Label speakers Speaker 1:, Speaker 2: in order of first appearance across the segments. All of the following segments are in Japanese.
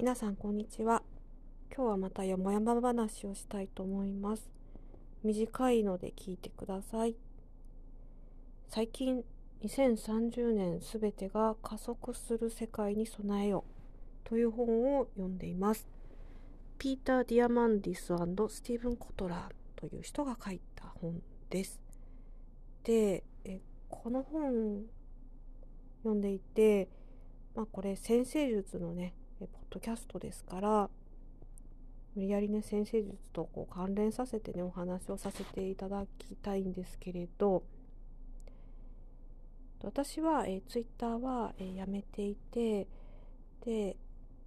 Speaker 1: 皆さんこんにちは。今日はまたよもやま話をしたいと思います。短いので聞いてください。最近2030年すべてが加速する世界に備えよという本を読んでいます。ピーター・ディアマンディススティーブン・コトラーという人が書いた本です。でえこの本読んでいてまあこれ先生術のねえポッドキャストですから無理やりね先生術とこう関連させてねお話をさせていただきたいんですけれど私は、えー、ツイッターは、えー、やめていてで、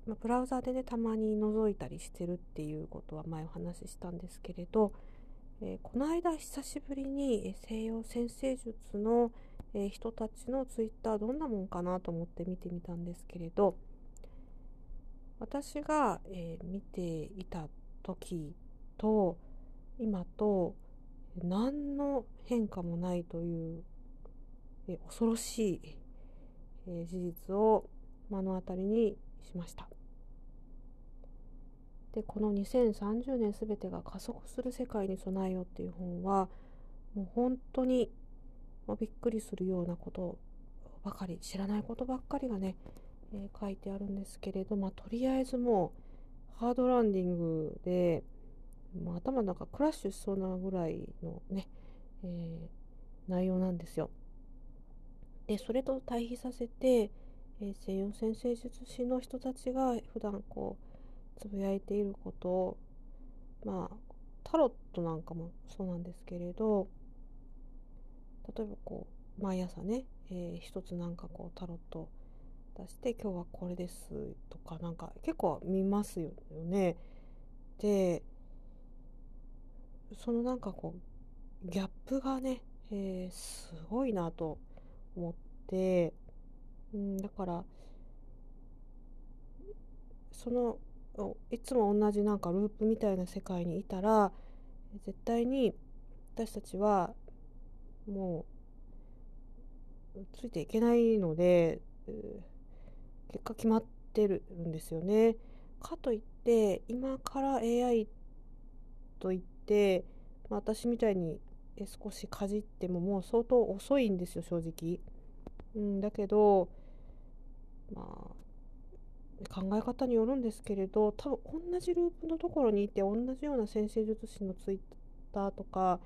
Speaker 1: まあ、ブラウザでねたまに覗いたりしてるっていうことは前お話ししたんですけれど、えー、この間久しぶりに西洋先生術の、え人たちのツイッターどんなもんかなと思って見てみたんですけれど私が、えー、見ていた時と今と何の変化もないという、えー、恐ろしい、えー、事実を目の当たりにしました。でこの2030年全てが加速する世界に備えようっていう本はもう本当にびっくりするようなことばかり知らないことばっかりがねえー、書いてあるんですけれど、まあ、とりあえずもうハードランディングでもう頭の中クラッシュしそうなぐらいのね、えー、内容なんですよ。でそれと対比させて、えー、西洋先生術師の人たちが普段こうつぶやいていることをまあタロットなんかもそうなんですけれど例えばこう毎朝ね、えー、一つなんかこうタロット出して今日はこれですとかなんか結構見ますよね。でそのなんかこうギャップがね、えー、すごいなと思って、ん、だからそのいつも同じなんかループみたいな世界にいたら絶対に私たちはもうついていけないので、結果決まってるんですよね。かといって今から AI といって、まあ、私みたいに少しかじってももう相当遅いんですよ正直。うん、だけどまあ考え方によるんですけれど多分同じループのところにいて同じような先生術師のツイッターとか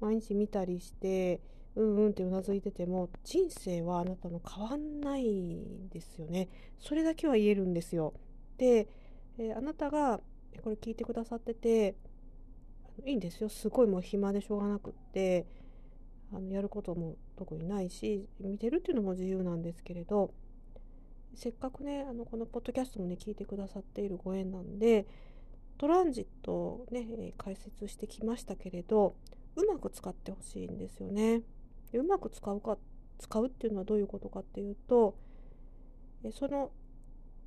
Speaker 1: 毎日見たりしてうんうんってうなずいてても人生はあなたの変わんないんですよね。それだけは言えるんですよ。で、えー、あなたがこれ聞いてくださってていいんですよ。すごいもう暇でしょうがなくってあのやることも特にないし見てるっていうのも自由なんですけれどせっかくねあのこのポッドキャストもね聞いてくださっているご縁なんでトランジットをね解説してきましたけれどうまく使ってほしいんですよね。でうまく使うか使うっていうのはどういうことかっていうとその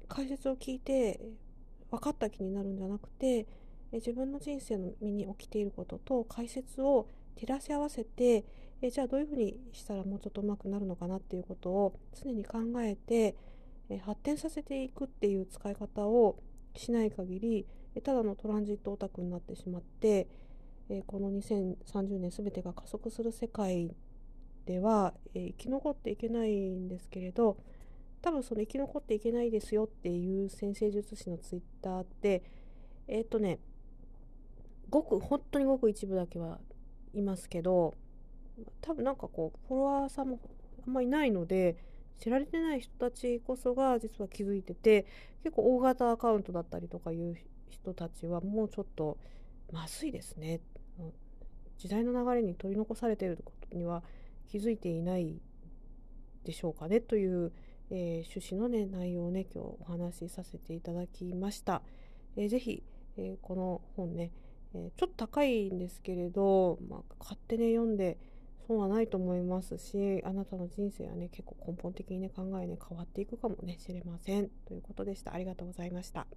Speaker 1: 解説を聞いて分かった気になるんじゃなくて自分の人生の身に起きていることと解説を照らし合わせてえじゃあどういうふうにしたらもうちょっとうまくなるのかなっていうことを常に考えてえ発展させていくっていう使い方をしない限りえただのトランジットオタクになってしまってえこの2030年全てが加速する世界では、えー、生き残っていけないんですけれど多分その生き残っていけないですよっていう先生術師のツイッターってえっ、ー、とねごく本当にごく一部だけはいますけど多分なんかこうフォロワーさんもあんまいないので知られてない人たちこそが実は気づいてて結構大型アカウントだったりとかいう人たちはもうちょっとまずいですね。時代の流れに取り残されてることには気づいていないでしょうかねという、えー、趣旨の、ね、内容をね今日お話しさせていただきました。えー、ぜひ、えー、この本ね、えちょっと高いんですけれど、まあ、買ってね読んで損はないと思いますしあなたの人生はね結構根本的にね考えね変わっていくかもねしれませんということでしたありがとうございました。